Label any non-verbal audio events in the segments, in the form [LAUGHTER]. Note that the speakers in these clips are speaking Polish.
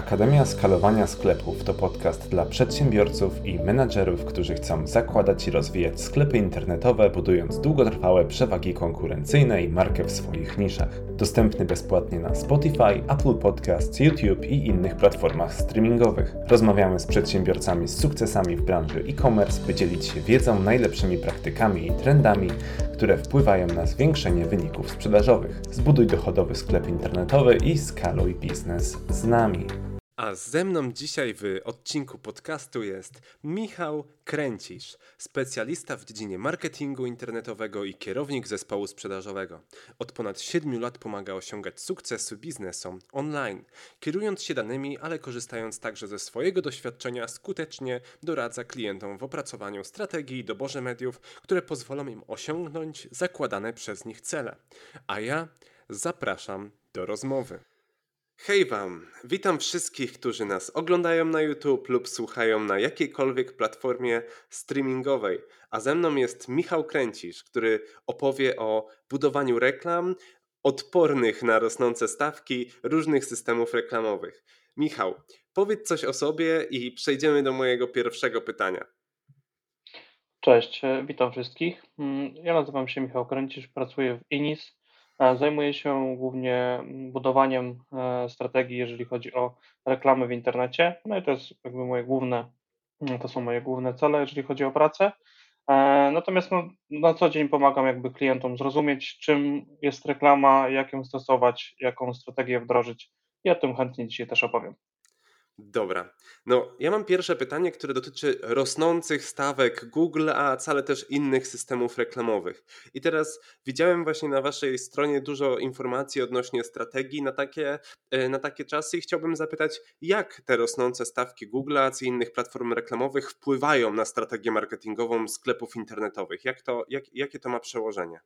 Akademia Skalowania Sklepów to podcast dla przedsiębiorców i menadżerów, którzy chcą zakładać i rozwijać sklepy internetowe, budując długotrwałe przewagi konkurencyjne i markę w swoich niszach. Dostępny bezpłatnie na Spotify, Apple Podcasts, YouTube i innych platformach streamingowych. Rozmawiamy z przedsiębiorcami z sukcesami w branży e-commerce, by dzielić się wiedzą, najlepszymi praktykami i trendami, które wpływają na zwiększenie wyników sprzedażowych. Zbuduj dochodowy sklep internetowy i skaluj biznes z nami. A ze mną dzisiaj w odcinku podcastu jest Michał Kręcisz, specjalista w dziedzinie marketingu internetowego i kierownik zespołu sprzedażowego. Od ponad 7 lat pomaga osiągać sukcesy biznesom online, kierując się danymi, ale korzystając także ze swojego doświadczenia, skutecznie doradza klientom w opracowaniu strategii i doborze mediów, które pozwolą im osiągnąć zakładane przez nich cele. A ja zapraszam do rozmowy. Hej Wam! Witam wszystkich, którzy nas oglądają na YouTube lub słuchają na jakiejkolwiek platformie streamingowej. A ze mną jest Michał Kręcisz, który opowie o budowaniu reklam odpornych na rosnące stawki różnych systemów reklamowych. Michał, powiedz coś o sobie i przejdziemy do mojego pierwszego pytania. Cześć, witam wszystkich. Mm, ja nazywam się Michał Kręcisz, pracuję w Inis Zajmuję się głównie budowaniem e, strategii, jeżeli chodzi o reklamy w internecie. No i to jest jakby moje główne, to są moje główne cele, jeżeli chodzi o pracę. E, natomiast no, na co dzień pomagam jakby klientom zrozumieć, czym jest reklama, jak ją stosować, jaką strategię wdrożyć. I o tym chętnie dzisiaj też opowiem. Dobra. No, ja mam pierwsze pytanie, które dotyczy rosnących stawek Google, a wcale też innych systemów reklamowych. I teraz widziałem właśnie na waszej stronie dużo informacji odnośnie strategii na takie, e, na takie czasy i chciałbym zapytać, jak te rosnące stawki Google i innych platform reklamowych wpływają na strategię marketingową sklepów internetowych? Jak to, jak, jakie to ma przełożenie?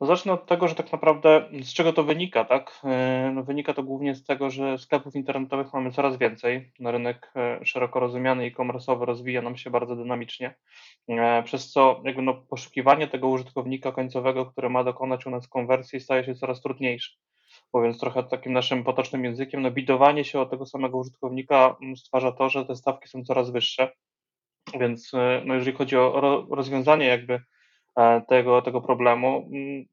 No zacznę od tego, że tak naprawdę z czego to wynika, tak? E, no wynika to głównie z tego, że sklepów internetowych mamy coraz więcej. Rynek e, szeroko rozumiany e-commerce'owy rozwija nam się bardzo dynamicznie, e, przez co jakby no poszukiwanie tego użytkownika końcowego, który ma dokonać u nas konwersji staje się coraz trudniejsze. Mówiąc trochę takim naszym potocznym językiem, no bidowanie się o tego samego użytkownika stwarza to, że te stawki są coraz wyższe. Więc no jeżeli chodzi o rozwiązanie jakby tego, tego problemu. Mm,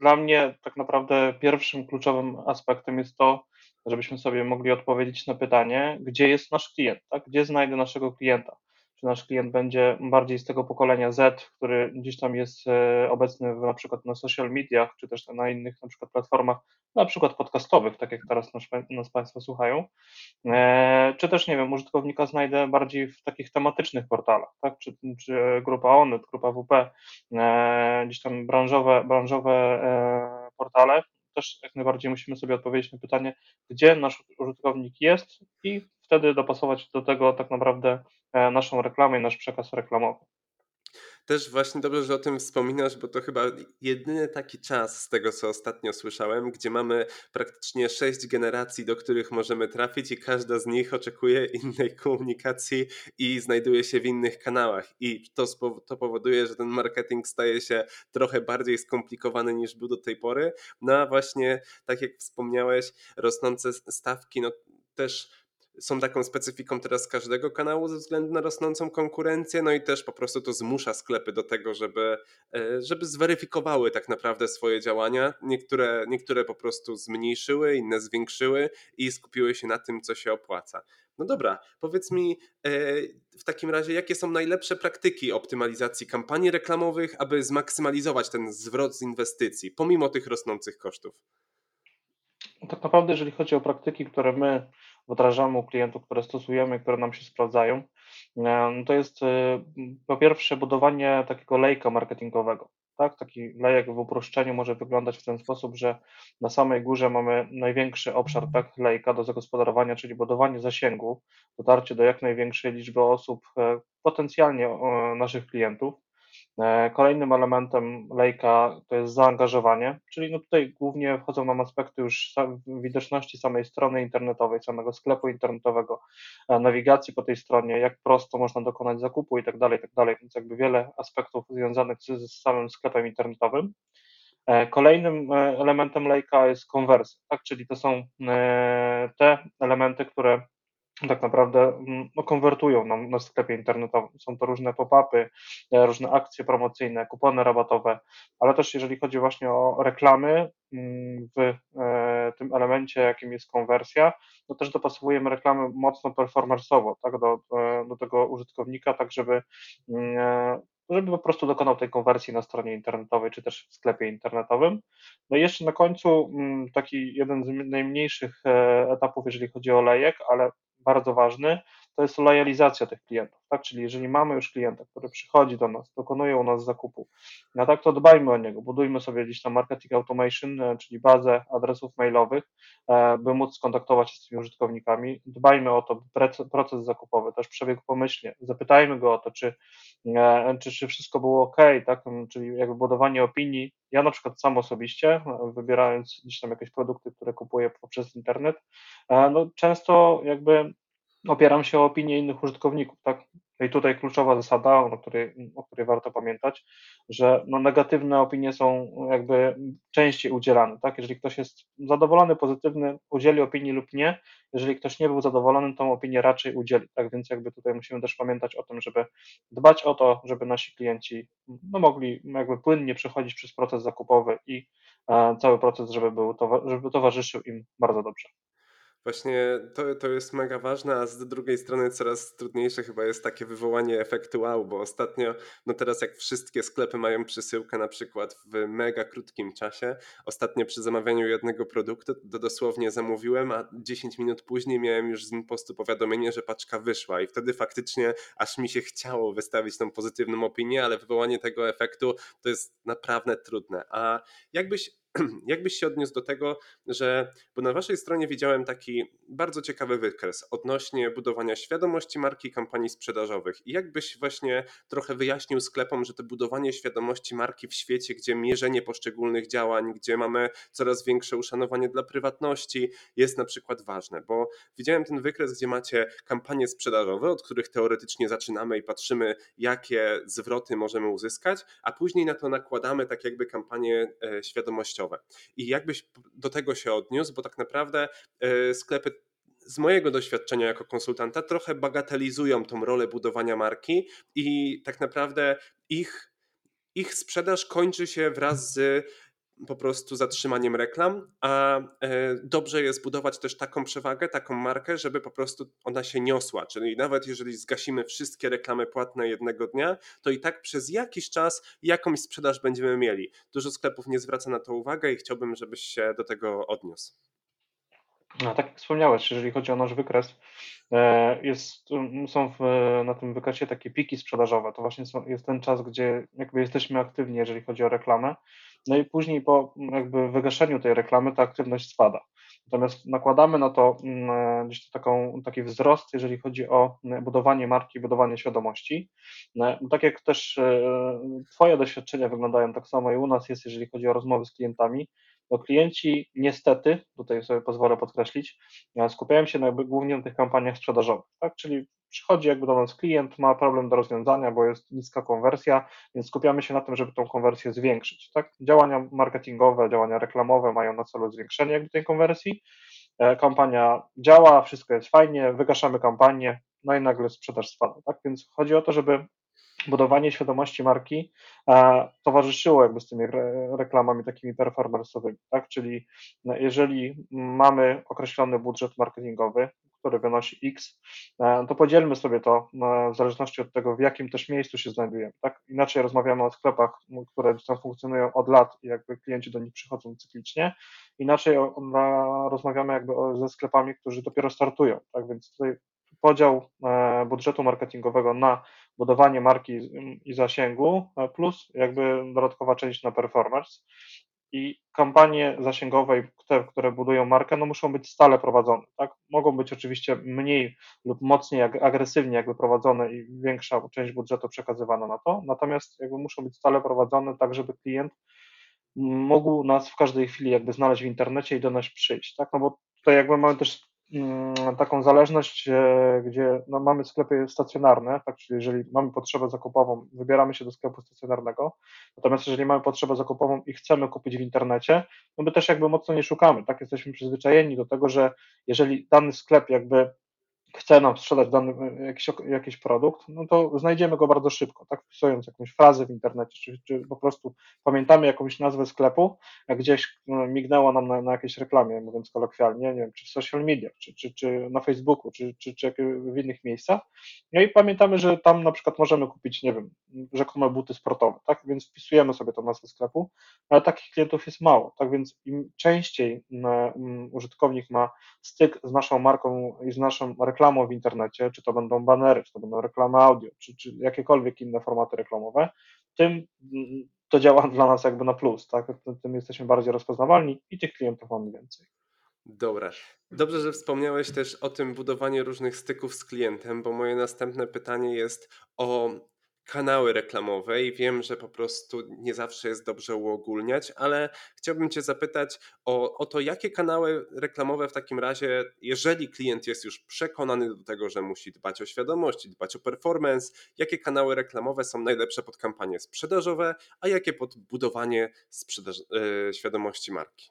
dla mnie tak naprawdę pierwszym kluczowym aspektem jest to, żebyśmy sobie mogli odpowiedzieć na pytanie, gdzie jest nasz klient, tak? gdzie znajdę naszego klienta czy nasz klient będzie bardziej z tego pokolenia Z, który gdzieś tam jest e, obecny na przykład na social mediach, czy też na innych na przykład platformach, na przykład podcastowych, tak jak teraz nas, nas Państwo słuchają, e, czy też, nie wiem, użytkownika znajdę bardziej w takich tematycznych portalach, tak, czy, czy grupa Onet, grupa WP, e, gdzieś tam branżowe, branżowe portale, też jak najbardziej musimy sobie odpowiedzieć na pytanie, gdzie nasz użytkownik jest i wtedy dopasować do tego tak naprawdę e, naszą reklamę i nasz przekaz reklamowy. Też właśnie dobrze, że o tym wspominasz, bo to chyba jedyny taki czas z tego, co ostatnio słyszałem, gdzie mamy praktycznie sześć generacji, do których możemy trafić i każda z nich oczekuje innej komunikacji i znajduje się w innych kanałach. I to, to powoduje, że ten marketing staje się trochę bardziej skomplikowany niż był do tej pory. No a właśnie, tak jak wspomniałeś, rosnące stawki, no też są taką specyfiką teraz każdego kanału ze względu na rosnącą konkurencję, no i też po prostu to zmusza sklepy do tego, żeby, e, żeby zweryfikowały tak naprawdę swoje działania. Niektóre, niektóre po prostu zmniejszyły, inne zwiększyły i skupiły się na tym, co się opłaca. No dobra, powiedz mi e, w takim razie, jakie są najlepsze praktyki optymalizacji kampanii reklamowych, aby zmaksymalizować ten zwrot z inwestycji, pomimo tych rosnących kosztów? Tak naprawdę, jeżeli chodzi o praktyki, które my wdrażamy u klientów, które stosujemy, które nam się sprawdzają, e, to jest e, po pierwsze budowanie takiego lejka marketingowego. Tak? Taki lejek w uproszczeniu może wyglądać w ten sposób, że na samej górze mamy największy obszar tak, lejka do zagospodarowania, czyli budowanie zasięgu, dotarcie do jak największej liczby osób, e, potencjalnie naszych klientów. E, kolejnym elementem lejka to jest zaangażowanie, czyli no tutaj głównie wchodzą nam aspekty już widoczności samej strony internetowej, samego sklepu internetowego, e, nawigacji po tej stronie, jak prosto można dokonać zakupu i tak dalej, tak dalej, więc jakby wiele aspektów związanych z, z samym sklepem internetowym. Kolejnym elementem lejka jest konwersja, tak? czyli to są te elementy, które tak naprawdę mm, no, konwertują nam na sklepie internetowym. Są to różne pop-upy, e, różne akcje promocyjne, kupony rabatowe, ale też jeżeli chodzi właśnie o reklamy mm, w e, tym elemencie, jakim jest konwersja, no też dopasowujemy reklamy mocno performanceowo tak, do, e, do tego użytkownika, tak żeby mm, żeby po prostu dokonał tej konwersji na stronie internetowej, czy też w sklepie internetowym. No i jeszcze na końcu taki jeden z najmniejszych etapów, jeżeli chodzi o lejek, ale bardzo ważny, to jest lojalizacja tych klientów, tak? Czyli jeżeli mamy już klienta, który przychodzi do nas, dokonuje u nas zakupu, no tak, to dbajmy o niego, budujmy sobie gdzieś tam marketing automation, e, czyli bazę adresów mailowych, e, by móc skontaktować się z tymi użytkownikami. Dbajmy o to, proces zakupowy też przebiegł pomyślnie. Zapytajmy go o to, czy, e, czy, czy wszystko było ok, tak? Czyli jakby budowanie opinii. Ja na przykład sam osobiście, wybierając gdzieś tam jakieś produkty, które kupuję poprzez internet, no często jakby opieram się o opinię innych użytkowników, tak? I tutaj kluczowa zasada, o której, o której warto pamiętać, że no negatywne opinie są jakby częściej udzielane. Tak? Jeżeli ktoś jest zadowolony, pozytywny, udzieli opinii lub nie. Jeżeli ktoś nie był zadowolony, tą opinię raczej udzieli. Tak więc jakby tutaj musimy też pamiętać o tym, żeby dbać o to, żeby nasi klienci no, mogli jakby płynnie przechodzić przez proces zakupowy i e, cały proces, żeby, był, żeby towarzyszył im bardzo dobrze. Właśnie to, to jest mega ważne, a z drugiej strony coraz trudniejsze chyba jest takie wywołanie efektu wow, bo ostatnio, no teraz jak wszystkie sklepy mają przesyłkę na przykład w mega krótkim czasie, ostatnio przy zamawianiu jednego produktu to dosłownie zamówiłem, a 10 minut później miałem już z postu powiadomienie, że paczka wyszła i wtedy faktycznie aż mi się chciało wystawić tą pozytywną opinię, ale wywołanie tego efektu to jest naprawdę trudne. A jakbyś [CLEARS THROAT] Jak byś się odniósł do tego, że, bo na waszej stronie widziałem taki bardzo ciekawy wykres odnośnie budowania świadomości marki kampanii sprzedażowych. I jakbyś właśnie trochę wyjaśnił sklepom, że to budowanie świadomości marki w świecie, gdzie mierzenie poszczególnych działań, gdzie mamy coraz większe uszanowanie dla prywatności jest na przykład ważne, bo widziałem ten wykres, gdzie macie kampanie sprzedażowe, od których teoretycznie zaczynamy i patrzymy, jakie zwroty możemy uzyskać, a później na to nakładamy tak jakby kampanie e, i jakbyś do tego się odniósł, bo tak naprawdę e, sklepy z mojego doświadczenia jako konsultanta trochę bagatelizują tą rolę budowania marki i tak naprawdę ich, ich sprzedaż kończy się wraz z po prostu zatrzymaniem reklam, a e, dobrze jest budować też taką przewagę, taką markę, żeby po prostu ona się niosła. Czyli nawet jeżeli zgasimy wszystkie reklamy płatne jednego dnia, to i tak przez jakiś czas jakąś sprzedaż będziemy mieli. Dużo sklepów nie zwraca na to uwagę i chciałbym, żebyś się do tego odniósł. No, tak jak wspomniałeś, jeżeli chodzi o nasz wykres, e, jest, są w, na tym wykresie takie piki sprzedażowe. To właśnie jest ten czas, gdzie jakby jesteśmy aktywni, jeżeli chodzi o reklamę. No i później po jakby wygaszeniu tej reklamy ta aktywność spada. Natomiast nakładamy na to mm, gdzieś taką, taki wzrost, jeżeli chodzi o budowanie marki, budowanie świadomości. No, tak jak też e, Twoje doświadczenia wyglądają tak samo i u nas jest, jeżeli chodzi o rozmowy z klientami, no klienci niestety, tutaj sobie pozwolę podkreślić, e, skupiają się jakby głównie na tych kampaniach sprzedażowych, tak? czyli przychodzi jakby do nas klient, ma problem do rozwiązania, bo jest niska konwersja, więc skupiamy się na tym, żeby tą konwersję zwiększyć. Tak? Działania marketingowe, działania reklamowe mają na celu zwiększenie jakby tej konwersji, e, kampania działa, wszystko jest fajnie, wygaszamy kampanię, no i nagle sprzedaż spada. Tak? Więc chodzi o to, żeby budowanie świadomości marki e, towarzyszyło jakby z tymi reklamami takimi performanceowymi, tak? Czyli no, jeżeli mamy określony budżet marketingowy, który wynosi X, e, to podzielmy sobie to e, w zależności od tego, w jakim też miejscu się znajdujemy. Tak? Inaczej rozmawiamy o sklepach, które tam funkcjonują od lat i jakby klienci do nich przychodzą cyklicznie, inaczej rozmawiamy jakby ze sklepami, którzy dopiero startują. Tak? Więc tutaj podział budżetu marketingowego na budowanie marki i zasięgu, plus jakby dodatkowa część na performance. I kampanie zasięgowe, te, które budują markę, no muszą być stale prowadzone. Tak? Mogą być oczywiście mniej lub mocniej agresywnie jakby prowadzone i większa część budżetu przekazywana na to, natomiast jakby muszą być stale prowadzone tak, żeby klient mógł nas w każdej chwili jakby znaleźć w internecie i do nas przyjść. Tak? No bo tutaj jakby mamy też taką zależność, gdzie no, mamy sklepy stacjonarne, tak, czyli jeżeli mamy potrzebę zakupową, wybieramy się do sklepu stacjonarnego, natomiast jeżeli mamy potrzebę zakupową i chcemy kupić w internecie, no my też jakby mocno nie szukamy, tak, jesteśmy przyzwyczajeni do tego, że jeżeli dany sklep jakby chce nam sprzedać dany jakiś, jakiś produkt, no to znajdziemy go bardzo szybko, tak, wpisując jakąś frazę w internecie, czy, czy po prostu pamiętamy jakąś nazwę sklepu, jak gdzieś no, mignęło nam na, na jakiejś reklamie, mówiąc kolokwialnie, nie wiem, czy w social media, czy, czy, czy na Facebooku, czy, czy, czy w innych miejscach, no i pamiętamy, że tam na przykład możemy kupić, nie wiem, rzekome buty sportowe, tak, więc wpisujemy sobie tą nazwę sklepu, ale takich klientów jest mało, tak, więc im częściej um, użytkownik ma styk z naszą marką i z naszą reklamą, reklamą w internecie, czy to będą banery, czy to będą reklamy audio, czy, czy jakiekolwiek inne formaty reklamowe, tym mm, to działa [LAUGHS] dla nas jakby na plus, tak? Tym jesteśmy bardziej rozpoznawalni i tych klientów mamy więcej. Dobra. Dobrze, że wspomniałeś też o tym budowaniu różnych styków z klientem, bo moje następne pytanie jest o kanały reklamowe i wiem, że po prostu nie zawsze jest dobrze uogólniać, ale chciałbym Cię zapytać o, o to, jakie kanały reklamowe w takim razie, jeżeli klient jest już przekonany do tego, że musi dbać o świadomość, dbać o performance, jakie kanały reklamowe są najlepsze pod kampanie sprzedażowe, a jakie pod budowanie yy, świadomości marki?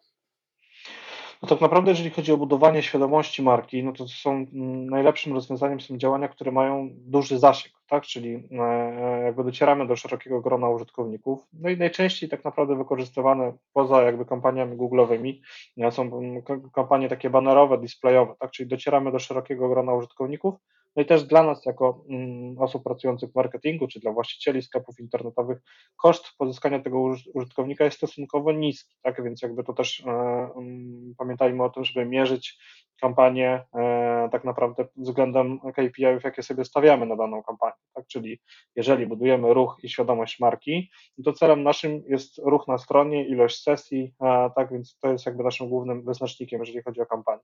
No tak naprawdę, jeżeli chodzi o budowanie świadomości marki, no to są mm, najlepszym rozwiązaniem są działania, które mają duży zasięg, tak? Czyli e, e, jakby docieramy do szerokiego grona użytkowników. No i najczęściej tak naprawdę wykorzystywane poza jakby kampaniami google'owymi e, są mm, kampanie takie banerowe, displayowe, tak? Czyli docieramy do szerokiego grona użytkowników no i też dla nas, jako mm, osób pracujących w marketingu, czy dla właścicieli sklepów internetowych, koszt pozyskania tego użytkownika jest stosunkowo niski, tak? Więc jakby to też e, mm, pamiętajmy o tym, żeby mierzyć kampanię e, tak naprawdę względem KPI-ów, jakie sobie stawiamy na daną kampanię, tak? Czyli jeżeli budujemy ruch i świadomość marki, to celem naszym jest ruch na stronie, ilość sesji, e, tak? Więc to jest jakby naszym głównym wyznacznikiem, jeżeli chodzi o kampanię.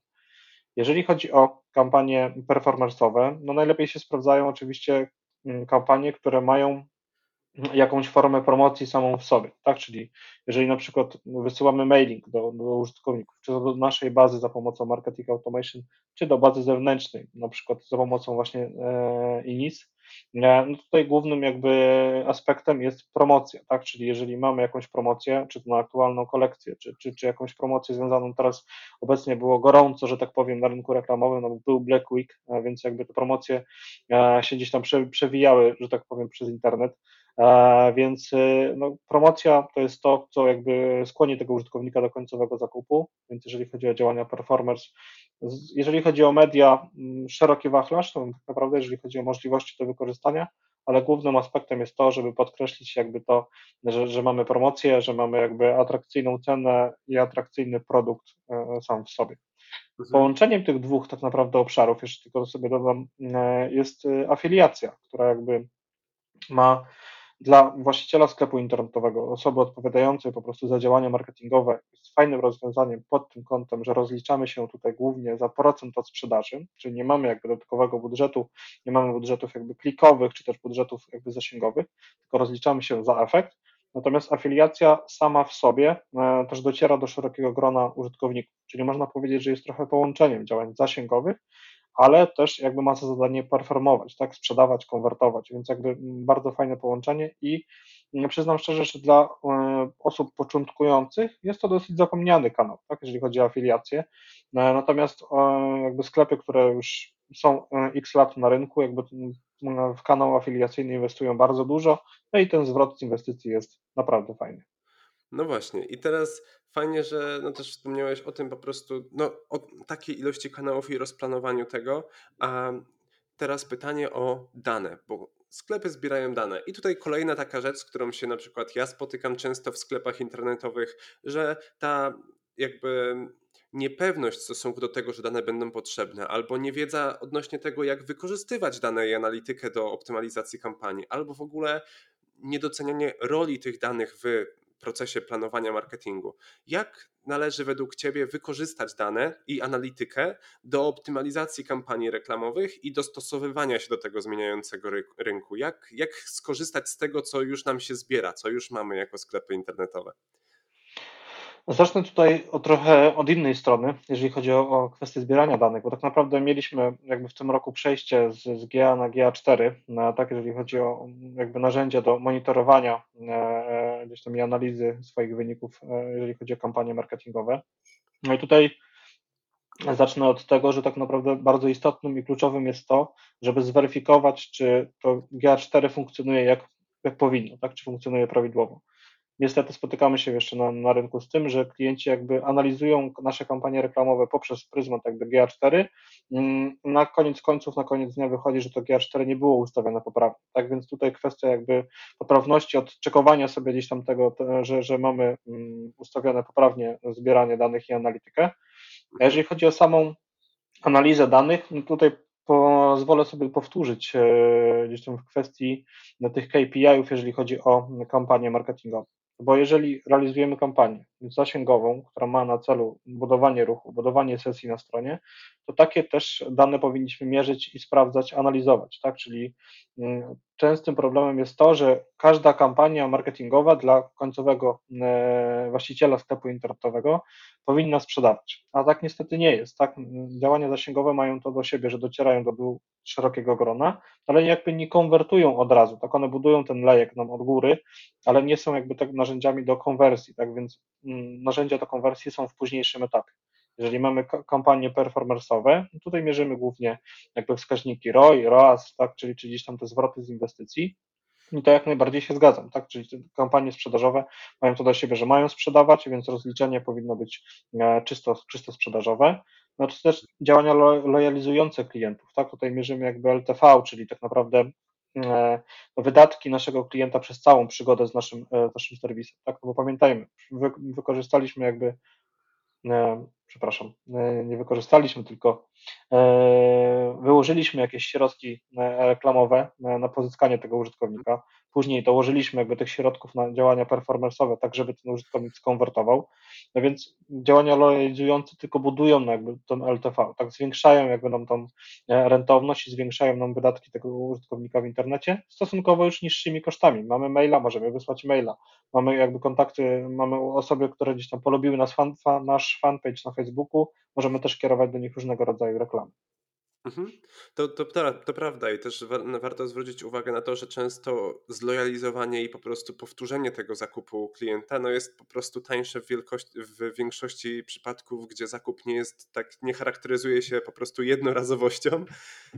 Jeżeli chodzi o kampanie performance'owe, no najlepiej się sprawdzają oczywiście mm, kampanie, które mają jakąś formę promocji samą w sobie, tak? Czyli jeżeli na przykład wysyłamy mailing do, do użytkowników, czy do naszej bazy za pomocą marketing automation, czy do bazy zewnętrznej, na przykład za pomocą właśnie e, INIS, no tutaj głównym jakby aspektem jest promocja, tak? Czyli jeżeli mamy jakąś promocję, czy to na aktualną kolekcję, czy, czy, czy jakąś promocję związaną teraz obecnie było gorąco, że tak powiem, na rynku reklamowym, no był Black Week, więc jakby te promocje e, się gdzieś tam przewijały, że tak powiem, przez internet. E, więc e, no, promocja to jest to, co jakby skłoni tego użytkownika do końcowego zakupu. Więc jeżeli chodzi o działania performers, jeżeli chodzi o media, mm, szeroki wachlarz, to tak naprawdę, jeżeli chodzi o możliwości do wykorzystania, ale głównym aspektem jest to, żeby podkreślić jakby to, że, że mamy promocję, że mamy jakby atrakcyjną cenę i atrakcyjny produkt e, sam w sobie. Mhm. Połączeniem tych dwóch tak naprawdę obszarów, jeszcze tylko sobie dodam, jest afiliacja, która jakby ma dla właściciela sklepu internetowego, osoby odpowiadającej po prostu za działania marketingowe jest fajnym rozwiązaniem pod tym kątem, że rozliczamy się tutaj głównie za procent od sprzedaży, czyli nie mamy jakby dodatkowego budżetu, nie mamy budżetów jakby klikowych, czy też budżetów jakby zasięgowych, tylko rozliczamy się za efekt. Natomiast afiliacja sama w sobie e, też dociera do szerokiego grona użytkowników, czyli można powiedzieć, że jest trochę połączeniem działań zasięgowych ale też jakby ma za zadanie performować, tak, sprzedawać, konwertować, więc jakby bardzo fajne połączenie i przyznam szczerze, że dla e, osób początkujących jest to dosyć zapomniany kanał, tak, jeżeli chodzi o afiliację, e, natomiast e, jakby sklepy, które już są x lat na rynku, jakby w kanał afiliacyjny inwestują bardzo dużo, no i ten zwrot z inwestycji jest naprawdę fajny. No właśnie, i teraz fajnie, że no też wspomniałeś o tym po prostu, no o takiej ilości kanałów i rozplanowaniu tego, a teraz pytanie o dane, bo sklepy zbierają dane. I tutaj kolejna taka rzecz, z którą się na przykład ja spotykam często w sklepach internetowych, że ta jakby niepewność w stosunku do tego, że dane będą potrzebne, albo niewiedza odnośnie tego, jak wykorzystywać dane i analitykę do optymalizacji kampanii, albo w ogóle niedocenianie roli tych danych w procesie planowania marketingu. Jak należy według Ciebie wykorzystać dane i analitykę do optymalizacji kampanii reklamowych i dostosowywania się do tego zmieniającego rynku? Jak, jak skorzystać z tego, co już nam się zbiera, co już mamy jako sklepy internetowe? Zacznę tutaj o trochę od innej strony, jeżeli chodzi o, o kwestię zbierania danych, bo tak naprawdę mieliśmy jakby w tym roku przejście z, z GA na GA4, na tak jeżeli chodzi o jakby narzędzia do monitorowania e, e, gdzieś tam i analizy swoich wyników, e, jeżeli chodzi o kampanie marketingowe. No i tutaj zacznę od tego, że tak naprawdę bardzo istotnym i kluczowym jest to, żeby zweryfikować, czy to GA4 funkcjonuje jak, jak powinno, tak, czy funkcjonuje prawidłowo. Niestety spotykamy się jeszcze na, na rynku z tym, że klienci jakby analizują nasze kampanie reklamowe poprzez pryzmat jakby GA4. Mm, na koniec końców, na koniec dnia wychodzi, że to GA4 nie było ustawione poprawnie. Tak więc tutaj kwestia jakby poprawności, odczekowania sobie gdzieś tam tego, że, że mamy mm, ustawione poprawnie zbieranie danych i analitykę. A jeżeli chodzi o samą analizę danych, no tutaj pozwolę sobie powtórzyć e, gdzieś tam w kwestii tych KPI-ów, jeżeli chodzi o kampanię marketingową. Bo jeżeli realizujemy kampanię zasięgową, która ma na celu budowanie ruchu, budowanie sesji na stronie, to takie też dane powinniśmy mierzyć i sprawdzać, analizować, tak? Czyli mm, częstym problemem jest to, że każda kampania marketingowa dla końcowego e, właściciela sklepu internetowego powinna sprzedawać, a tak niestety nie jest, tak? Działania zasięgowe mają to do siebie, że docierają do szerokiego grona, ale jakby nie konwertują od razu, tak? One budują ten lejek nam od góry, ale nie są jakby tak narzędziami do konwersji, tak? Więc narzędzia do konwersji są w późniejszym etapie. Jeżeli mamy kampanie performance'owe, no tutaj mierzymy głównie jakby wskaźniki ROI, ROAS, tak, czyli, czyli gdzieś tam te zwroty z inwestycji, i to jak najbardziej się zgadzam, tak? Czyli kampanie sprzedażowe mają to do siebie, że mają sprzedawać, więc rozliczenie powinno być e, czysto, czysto sprzedażowe. No to też działania lojalizujące klientów, tak? Tutaj mierzymy jakby LTV, czyli tak naprawdę wydatki naszego klienta przez całą przygodę z naszym, e, z naszym serwisem, tak? No bo pamiętajmy, wy, wykorzystaliśmy jakby przepraszam, nie wykorzystaliśmy, tylko wyłożyliśmy jakieś środki reklamowe na pozyskanie tego użytkownika. Później dołożyliśmy jakby tych środków na działania performance'owe, tak żeby ten użytkownik skonwertował. No więc działania lojalizujące tylko budują jakby ten LTV, tak zwiększają jakby nam tą e, rentowność i zwiększają nam wydatki tego użytkownika w internecie stosunkowo już niższymi kosztami. Mamy maila, możemy wysłać maila, mamy jakby kontakty, mamy osoby, które gdzieś tam polubiły nas fan, nasz fanpage na Facebooku, możemy też kierować do nich różnego rodzaju reklamy. Mhm. To, to, to prawda i też warto zwrócić uwagę na to, że często zlojalizowanie i po prostu powtórzenie tego zakupu klienta no jest po prostu tańsze w, w większości przypadków, gdzie zakup nie jest tak, nie charakteryzuje się po prostu jednorazowością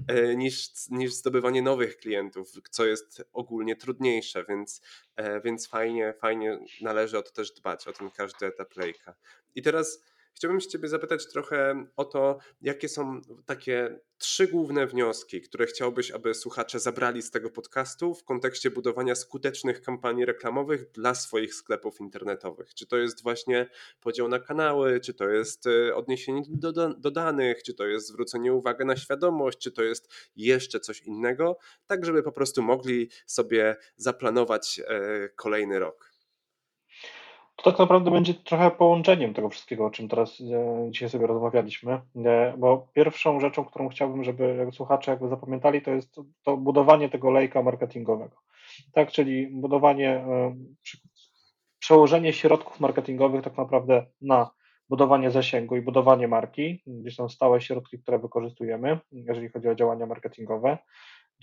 e, niż, niż zdobywanie nowych klientów, co jest ogólnie trudniejsze, więc, e, więc fajnie, fajnie należy o to też dbać, o ten każdy etap lejka. I teraz Chciałbym się Ciebie zapytać trochę o to, jakie są takie trzy główne wnioski, które chciałbyś, aby słuchacze zabrali z tego podcastu w kontekście budowania skutecznych kampanii reklamowych dla swoich sklepów internetowych. Czy to jest właśnie podział na kanały, czy to jest e, odniesienie do, do danych, czy to jest zwrócenie uwagi na świadomość, czy to jest jeszcze coś innego, tak żeby po prostu mogli sobie zaplanować e, kolejny rok. To tak naprawdę będzie trochę połączeniem tego wszystkiego, o czym teraz e, dzisiaj sobie rozmawialiśmy, e, bo pierwszą rzeczą, którą chciałbym, żeby słuchacze jakby zapamiętali, to jest to, to budowanie tego lejka marketingowego. Tak, czyli budowanie, e, przełożenie środków marketingowych tak naprawdę na budowanie zasięgu i budowanie marki, gdzie są stałe środki, które wykorzystujemy, jeżeli chodzi o działania marketingowe.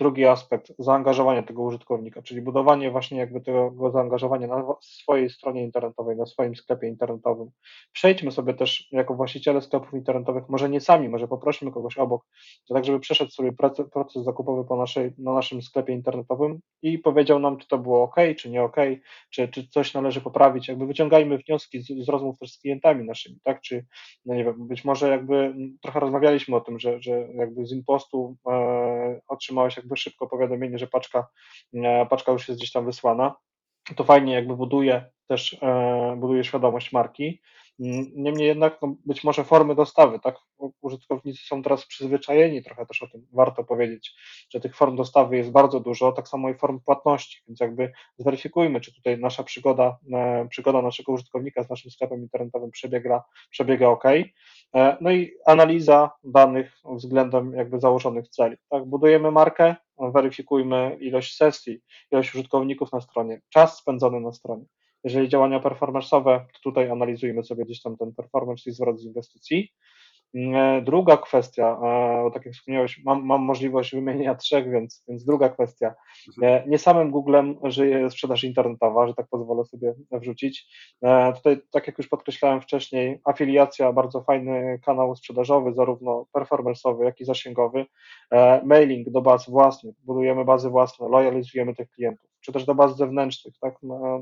Drugi aspekt, zaangażowanie tego użytkownika, czyli budowanie właśnie jakby tego zaangażowania na swojej stronie internetowej, na swoim sklepie internetowym. Przejdźmy sobie też jako właściciele sklepów internetowych, może nie sami, może poprosimy kogoś obok, tak żeby przeszedł sobie proces zakupowy po naszej, na naszym sklepie internetowym i powiedział nam, czy to było ok, czy nie ok, czy, czy coś należy poprawić. Jakby wyciągajmy wnioski z, z rozmów też z klientami naszymi, tak? Czy, no nie wiem, być może jakby trochę rozmawialiśmy o tym, że, że jakby z impostu e, otrzymałeś jakby szybko powiadomienie, że paczka, e, paczka już jest gdzieś tam wysłana. To fajnie jakby buduje też e, buduje świadomość marki. Niemniej jednak no, być może formy dostawy, tak? Użytkownicy są teraz przyzwyczajeni, trochę też o tym warto powiedzieć, że tych form dostawy jest bardzo dużo, tak samo i form płatności, więc jakby zweryfikujmy, czy tutaj nasza przygoda, e, przygoda naszego użytkownika z naszym sklepem internetowym przebiega, przebiega ok. E, no i analiza danych względem jakby założonych celi. Tak, budujemy markę, weryfikujmy ilość sesji, ilość użytkowników na stronie, czas spędzony na stronie. Jeżeli działania performance'owe, to tutaj analizujemy sobie gdzieś tam ten performance, czyli zwrot z inwestycji. E, druga kwestia, e, tak jak wspomniałeś, mam, mam możliwość wymienienia trzech, więc, więc druga kwestia. Mhm. E, nie samym Googlem żyje sprzedaż internetowa, że tak pozwolę sobie wrzucić. Tutaj, tak jak już podkreślałem wcześniej, afiliacja, bardzo fajny kanał sprzedażowy, zarówno performanceowy, jak i zasięgowy. Mailing do baz własnych, budujemy bazy własne, lojalizujemy tych klientów, czy też do baz zewnętrznych, tak?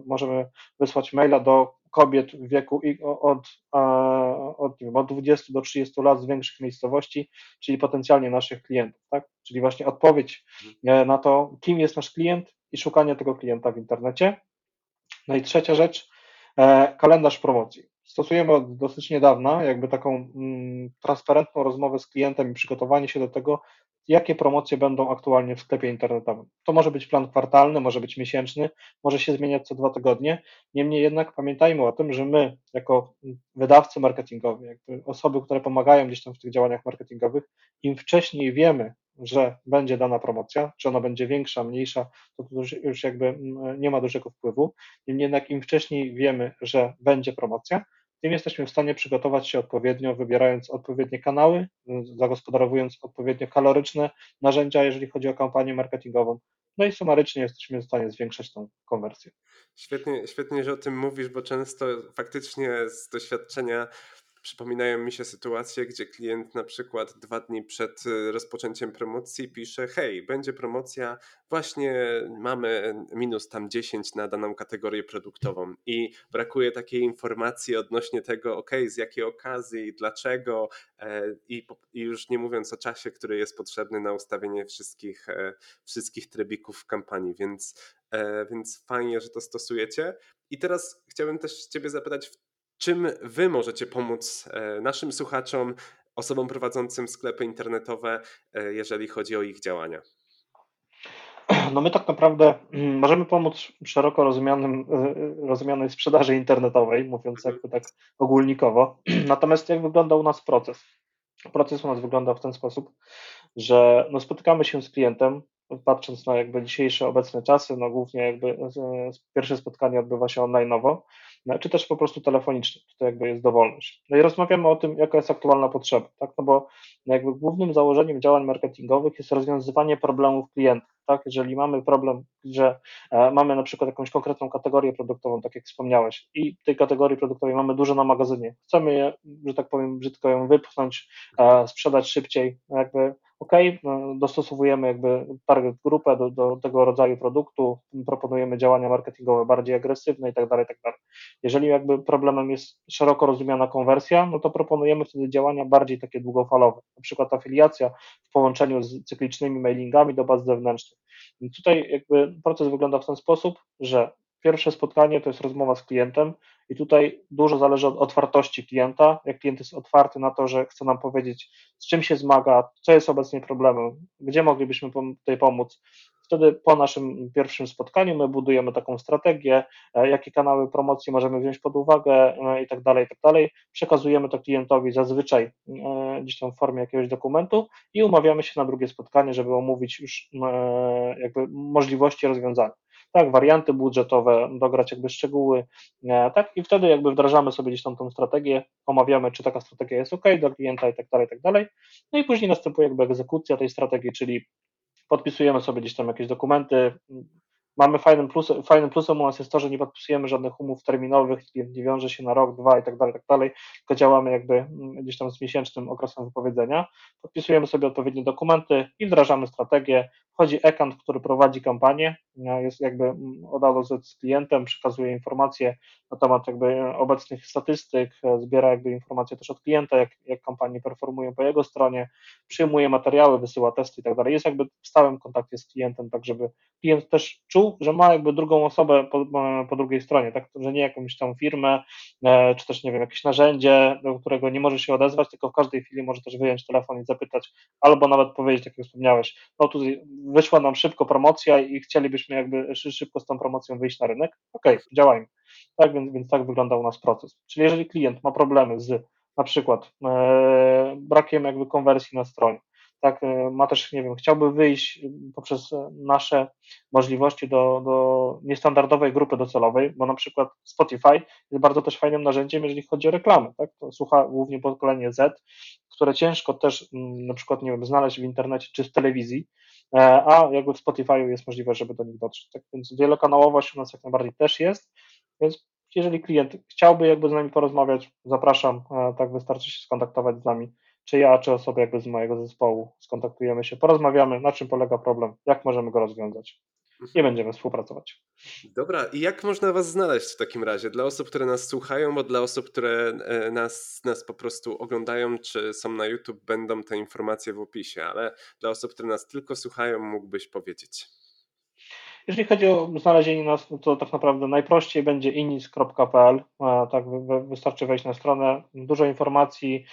Możemy wysłać maila do kobiet w wieku od, od, wiem, od 20 do 30 lat z większych miejscowości, czyli potencjalnie naszych klientów, tak? Czyli właśnie odpowiedź e, na to, kim jest nasz klient i szukanie tego klienta w internecie. No i trzecia rzecz, e, kalendarz promocji. Stosujemy od dosyć niedawna jakby taką mm, transparentną rozmowę z klientem i przygotowanie się do tego, jakie promocje będą aktualnie w sklepie internetowym. To może być plan kwartalny, może być miesięczny, może się zmieniać co dwa tygodnie. Niemniej jednak pamiętajmy o tym, że my, jako wydawcy marketingowi, osoby, które pomagają gdzieś tam w tych działaniach marketingowych, im wcześniej wiemy, że będzie dana promocja, czy ona będzie większa, mniejsza, to, to już jakby mm, nie ma dużego wpływu. Niemniej jednak im wcześniej wiemy, że będzie promocja, tym jesteśmy w stanie przygotować się odpowiednio, wybierając odpowiednie kanały, zagospodarowując odpowiednio kaloryczne narzędzia, jeżeli chodzi o kampanię marketingową. No i sumarycznie jesteśmy w stanie zwiększać tą konwersję. Świetnie, świetnie, że o tym mówisz, bo często faktycznie z doświadczenia Przypominają mi się sytuacje, gdzie klient na przykład dwa dni przed y, rozpoczęciem promocji pisze: Hej, będzie promocja, właśnie mamy minus tam 10 na daną kategorię produktową i brakuje takiej informacji odnośnie tego, ok, z jakiej okazji, dlaczego? e, i, już nie mówiąc o czasie, który jest potrzebny na ustawienie wszystkich, e, wszystkich trybików w kampanii, więc, e, więc fajnie, że to stosujecie. I teraz chciałbym też Ciebie zapytać, Czym Wy możecie pomóc e, naszym słuchaczom, osobom prowadzącym sklepy internetowe, e, jeżeli chodzi o ich działania? No my tak naprawdę mm, możemy pomóc szeroko rozumianym, e, rozumianej sprzedaży internetowej, mówiąc mhm. jakby tak ogólnikowo. [CLEARS THROAT] Natomiast jak wygląda u nas proces? Proces u nas wygląda w ten sposób, że no spotykamy się z klientem, patrząc na jakby dzisiejsze obecne czasy, no głównie jakby pierwsze spotkanie odbywa się online'owo, no, czy też po prostu telefonicznie, to jakby jest dowolność. No i rozmawiamy o tym, jaka jest aktualna potrzeba, tak, no bo jakby głównym założeniem działań marketingowych jest rozwiązywanie problemów klientów, tak, jeżeli mamy problem, że e, mamy na przykład jakąś konkretną kategorię produktową, tak jak wspomniałeś, i tej kategorii produktowej mamy dużo na magazynie, chcemy je, że tak powiem, brzydko ją wypchnąć, e, sprzedać szybciej, jakby OK, no, dostosowujemy jakby target grupę do, do tego rodzaju produktu, proponujemy działania marketingowe bardziej agresywne i tak dalej, tak dalej. Jeżeli jakby problemem jest szeroko rozumiana konwersja, no to proponujemy wtedy działania bardziej takie długofalowe, na przykład afiliacja w połączeniu z cyklicznymi mailingami do baz zewnętrznych. I tutaj jakby proces wygląda w ten sposób, że Pierwsze spotkanie to jest rozmowa z klientem i tutaj dużo zależy od otwartości klienta. Jak klient jest otwarty na to, że chce nam powiedzieć, z czym się zmaga, co jest obecnie problemem, gdzie moglibyśmy tutaj pomóc, wtedy po naszym pierwszym spotkaniu my budujemy taką strategię, e, jakie kanały promocji możemy wziąć pod uwagę e, i tak dalej, i tak dalej. Przekazujemy to klientowi zazwyczaj e, gdzieś tam w formie jakiegoś dokumentu i umawiamy się na drugie spotkanie, żeby omówić już jakby możliwości rozwiązania tak, warianty budżetowe, dograć jakby szczegóły, tak, i wtedy jakby wdrażamy sobie gdzieś tam tą strategię, omawiamy, czy taka strategia jest ok dla klienta i tak dalej, i tak dalej, no i później następuje jakby egzekucja tej strategii, czyli podpisujemy sobie gdzieś tam jakieś dokumenty, Mamy fajnym plusem, fajnym plusem u nas jest to, że nie podpisujemy żadnych umów terminowych, nie wiąże się na rok, dwa i tak dalej, tak dalej, tylko działamy jakby mm, gdzieś tam z miesięcznym okresem wypowiedzenia. Podpisujemy sobie odpowiednie dokumenty i wdrażamy strategię. Wchodzi account, który prowadzi kampanię, jest jakby mm, od A do Z z klientem, przekazuje informacje na temat jakby obecnych statystyk, zbiera jakby informacje też od klienta, jak, jak kampanie performują po jego stronie, przyjmuje materiały, wysyła testy i tak dalej. Jest jakby w stałym kontakcie z klientem, tak żeby klient też czuł, że ma jakby drugą osobę po, po drugiej stronie, tak, że nie jakąś tam firmę, e, czy też nie wiem, jakieś narzędzie, do którego nie może się odezwać, tylko w każdej chwili może też wyjąć telefon i zapytać, albo nawet powiedzieć, tak jak wspomniałeś, no tu wyszła nam szybko promocja i chcielibyśmy jakby szybko z tą promocją wyjść na rynek, okej, okay, działajmy. Tak, więc, więc tak wygląda u nas proces. Czyli jeżeli klient ma problemy z na przykład e, brakiem jakby konwersji na stronie, tak, e, ma też, nie wiem, chciałby wyjść poprzez nasze możliwości do, do niestandardowej grupy docelowej, bo na przykład Spotify jest bardzo też fajnym narzędziem, jeżeli chodzi o reklamy, tak, to słucha głównie pokolenie Z, które ciężko też mm, na przykład, nie wiem, znaleźć w internecie czy w telewizji, a jakby w Spotify jest możliwe, żeby do nich dotrzeć, tak, więc wielokanałowość u nas jak najbardziej też jest, więc jeżeli klient chciałby jakby z nami porozmawiać, zapraszam, e, tak wystarczy się skontaktować z nami, czy ja, czy osoby jakby z mojego zespołu, skontaktujemy się, porozmawiamy, na czym polega problem, jak możemy go rozwiązać i będziemy współpracować. Dobra, i jak można Was znaleźć w takim razie? Dla osób, które nas słuchają, bo dla osób, które e, nas, nas po prostu oglądają, czy są na YouTube, będą te informacje w opisie, ale dla osób, które nas tylko słuchają, mógłbyś powiedzieć. Jeżeli chodzi o znalezienie nas, no to tak naprawdę najprościej będzie inis.pl. Tak, wystarczy wejść na stronę. Dużo informacji,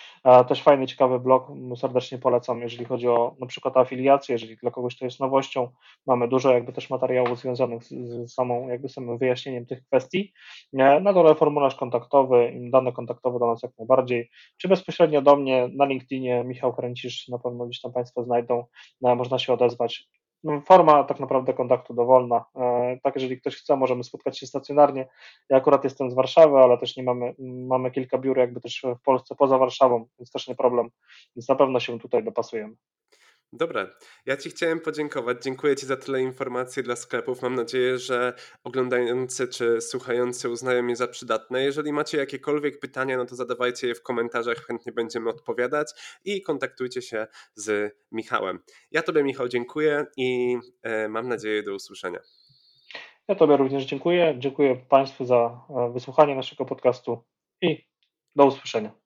też fajny, ciekawy blog. Serdecznie polecam, jeżeli chodzi o na przykład afiliację, jeżeli dla kogoś to jest nowością. Mamy dużo jakby też materiałów związanych z, z samą, jakby samym wyjaśnieniem tych kwestii. Na dole formularz kontaktowy, dane kontaktowe do nas jak najbardziej, czy bezpośrednio do mnie na LinkedInie, Michał Kręcisz, na pewno gdzieś tam Państwo znajdą, można się odezwać forma tak naprawdę kontaktu dowolna. E, tak, jeżeli ktoś chce, możemy spotkać się stacjonarnie. Ja akurat jestem z Warszawy, ale też nie mamy, mamy kilka biur jakby też w Polsce poza Warszawą, więc też nie problem, więc na pewno się tutaj dopasujemy. Dobra, ja Ci chciałem podziękować. Dziękuję Ci za tyle informacji dla sklepów. Mam nadzieję, że oglądający czy słuchający uznają je za przydatne. Jeżeli macie jakiekolwiek pytania, no to zadawajcie je w komentarzach, chętnie będziemy odpowiadać i kontaktujcie się z Michałem. Ja Tobie, Michał, dziękuję i e, mam nadzieję do usłyszenia. Ja Tobie również dziękuję. Dziękuję Państwu za e, wysłuchanie naszego podcastu i do usłyszenia.